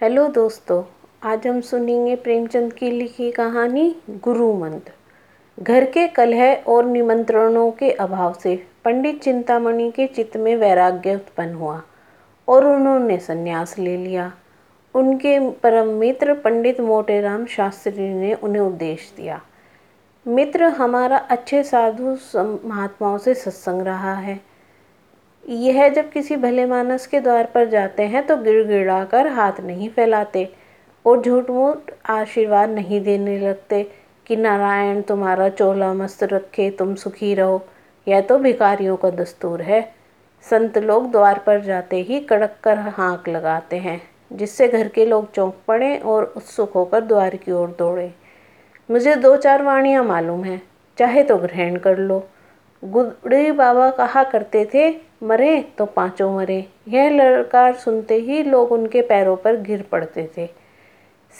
Hello दोस्तों, आज हम सुनेंगे प्रेमचंद की लिखी कहानी गुरु मंत्र। घर के कलह और निमंत्रणों के अभाव से पंडित चिंतामणि के चित्त में वैराग्य उत्पन्न हुआ और उन्होंने संन्यास ले लिया। उनके परम मित्र पंडित मोटेराम शास्त्री ने उन्हें उपदेश दिया। मित्र हमारा अच्छे साधु महात्माओं से सत्संग रहा है। यह जब किसी भले मानस के द्वार पर जाते हैं तो गिड़गिड़ा कर हाथ नहीं फैलाते और झूठ मूठ आशीर्वाद नहीं देने लगते कि नारायण तुम्हारा चोला मस्त रखे, तुम सुखी रहो। यह तो भिखारियों का दस्तूर है। संत लोग द्वार पर जाते ही कड़क कर हाँक लगाते हैं, जिससे घर के लोग चौंक पड़े और उत्सुक होकर द्वार की ओर दौड़े। मुझे दो चार वाणियाँ मालूम हैं, चाहे तो ग्रहण कर लो। गुड़ी बाबा कहा करते थे मरे तो पाँचों मरे। यह लड़कार सुनते ही लोग उनके पैरों पर गिर पड़ते थे।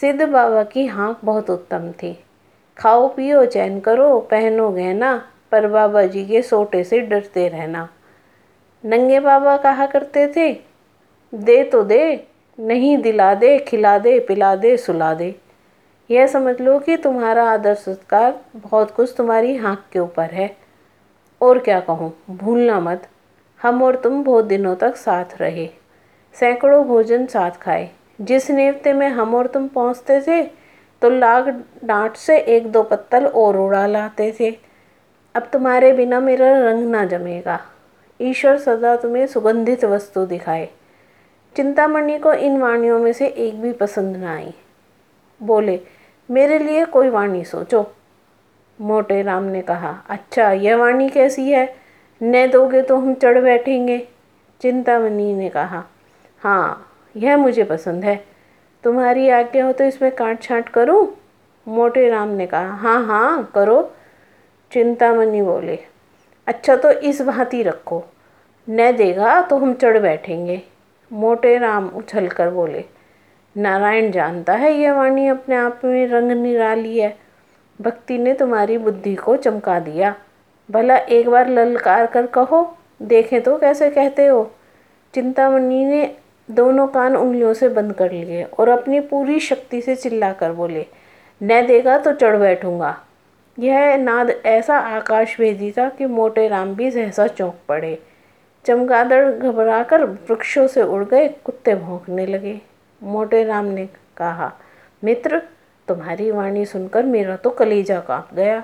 सिद्ध बाबा की हाँक बहुत उत्तम थी। खाओ, पियो, चैन करो, पहनो, गहना, पर बाबा जी के सोटे से डरते रहना। नंगे बाबा कहा करते थे, दे तो दे, नहीं दिला दे, खिला दे, पिला दे, सुला दे। यह समझ लो कि तुम्हारा आदर सत्कार बहुत कुछ तुम्हारी हाँक के ऊपर है। और क्या कहूँ, भूलना मत। हम और तुम बहुत दिनों तक साथ रहे। सैकड़ों भोजन साथ खाए। जिस नेवते में हम और तुम पहुँचते थे तो लाग डांट से एक दो पत्तल और उड़ा लाते थे। अब तुम्हारे बिना मेरा रंग ना जमेगा। ईश्वर सदा तुम्हें सुगंधित वस्तु दिखाए। चिंतामणि को इन वाणियों में से एक भी पसंद ना आई। बोले, मेरे लिए कोई वाणी सोचो। मोटे राम ने कहा अच्छा यह वाणी कैसी है? न दोगे तो हम चढ़ बैठेंगे। चिंतामणि ने कहा हाँ यह मुझे पसंद है। तुम्हारी आज्ञा हो तो इसमें काट छाँट करूँ? मोटे राम ने कहा हाँ हाँ करो। चिंतामणि बोले अच्छा तो इस भांति रखो। न देगा तो हम चढ़ बैठेंगे। मोटे राम उछल कर बोले, नारायण जानता है यह वाणी अपने आप में रंग निराली है। भक्ति ने तुम्हारी बुद्धि को चमका दिया। भला एक बार ललकार कर कहो, देखें तो कैसे कहते हो। चिंतामणि ने दोनों कान उंगलियों से बंद कर लिए और अपनी पूरी शक्ति से चिल्ला कर बोले, न देगा तो चढ़ बैठूँगा। यह नाद ऐसा आकाश भेजी था कि मोटे राम भी सहसा चौंक पड़े। चमगादड़ घबराकर वृक्षों से उड़ गए, कुत्ते भौंकने लगे। मोटे राम ने कहा, मित्र, तुम्हारी वाणी सुनकर मेरा तो कलेजा काँप गया।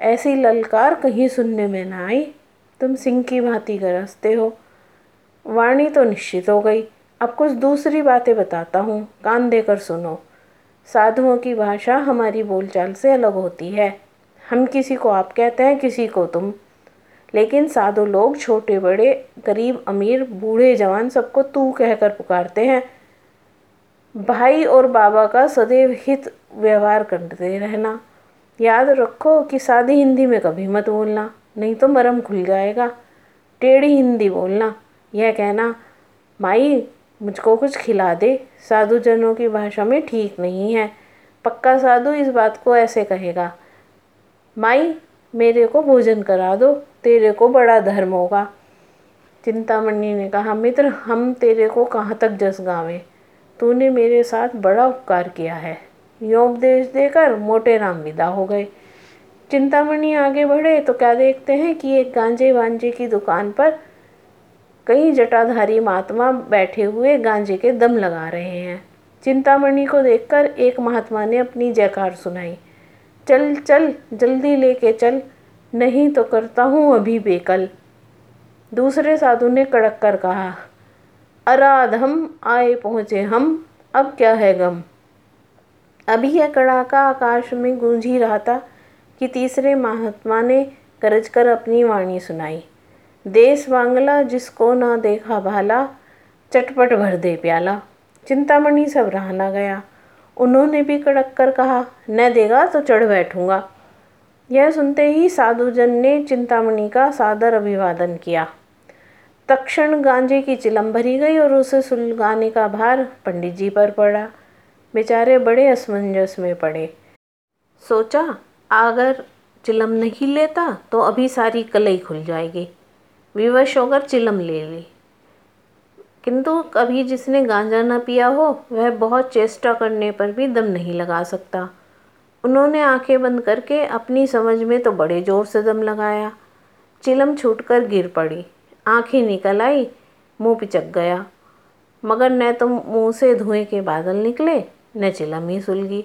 ऐसी ललकार कहीं सुनने में ना आई। तुम सिंह की भांति गरजते हो। वाणी तो निश्चित हो गई। अब कुछ दूसरी बातें बताता हूँ। कान देकर सुनो। साधुओं की भाषा हमारी बोलचाल से अलग होती है। हम किसी को आप कहते हैं, किसी को तुम। लेकिन साधु लोग, छोटे, बड़े, गरीब, अमीर, बूढ़े जवान सबको तू कहकर पुकारते हैं। भाई और बाबा का सदैव हित व्यवहार करते रहना। याद रखो कि सादी हिंदी में कभी मत बोलना, नहीं तो मरम खुल जाएगा। टेढ़ी हिंदी बोलना, यह कहना, माई, मुझको कुछ खिला दे साधु जनों की भाषा में ठीक नहीं है, पक्का साधु इस बात को ऐसे कहेगा, माई, मेरे को भोजन करा दो, तेरे को बड़ा धर्म होगा। चिंतामणि ने कहा, मित्र, हम तेरे को कहाँ तक जस गावे? तूने मेरे साथ बड़ा उपकार किया है। योपदेश देकर मोटे राम विदा हो गए। चिंतामणि आगे बढ़े तो क्या देखते हैं कि एक गांजे वांजे की दुकान पर कई जटाधारी महात्मा बैठे हुए गांजे के दम लगा रहे हैं। चिंतामणि को देखकर एक महात्मा ने अपनी जयकार सुनाई। चल चल, जल्दी लेके चल, नहीं तो करता हूँ अभी बेकल। दूसरे साधु ने कड़क कर कहा अराध हम आए पहुँचे हम, अब क्या है गम? अभी यह कड़ाका आकाश में गूंज ही रहा था कि तीसरे महात्मा ने गरज कर अपनी वाणी सुनाई। देश बांगला जिसको ना देखा भाला, चटपट भर दे प्याला। चिंतामणि सब रहा ना गया। उन्होंने भी कड़क कर कहा, न देगा तो चढ़ बैठूँगा। यह सुनते ही साधुजन ने चिंतामणि का सादर अभिवादन किया। तक्षण गांजे की चिलम भरी गई और उसे सुलगाने का भार पंडित जी पर पड़ा। बेचारे बड़े असमंजस में पड़े। सोचा, अगर चिलम नहीं लेता तो अभी सारी कलई खुल जाएगी। विवश होकर चिलम ले ली। किंतु कभी जिसने गांजा ना पिया हो, वह बहुत चेष्टा करने पर भी दम नहीं लगा सकता। उन्होंने आँखें बंद करके अपनी समझ में तो बड़े ज़ोर से दम लगाया। चिलम छूटकर गिर पड़ी। आँखें निकल आई, मुँह पिचक गया। मगर न तो मुँह से धुएँ के बादल निकले न चिलम ही सुलगी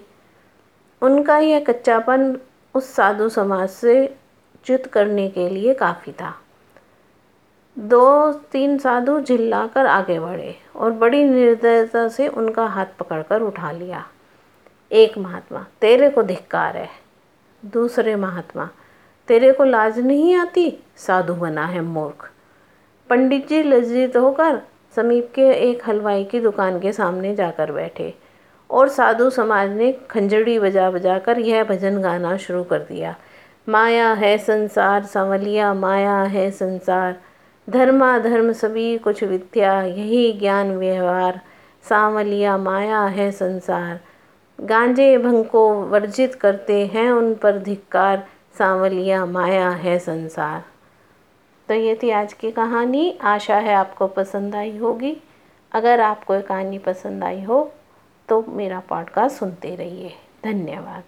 उनका यह कच्चापन उस साधु समाज से च्युत करने के लिए काफ़ी था। दो तीन साधु झिल्लाकर आगे बढ़े और बड़ी निर्दयता से उनका हाथ पकड़कर उठा लिया। एक महात्मा, तेरे को धिक्कार है। दूसरे महात्मा, तेरे को लाज नहीं आती? साधु बना है मूर्ख। पंडित जी लज्जित होकर समीप के एक हलवाई की दुकान के सामने जाकर बैठे। और साधु समाज ने खंजड़ी बजा बजा कर यह भजन गाना शुरू कर दिया। माया है संसार, संवलिया, माया है संसार। धर्मा धर्म सभी कुछ विद्या, यही ज्ञान व्यवहार। सांवलिया, माया है संसार। गांजे भंग को वर्जित करते हैं उन पर धिक्कार। सांवलिया, माया है संसार। तो ये थी आज की कहानी। आशा है आपको पसंद आई होगी। अगर आपको ये कहानी पसंद आई हो तो मेरा पॉडकास्ट सुनते रहिए। धन्यवाद।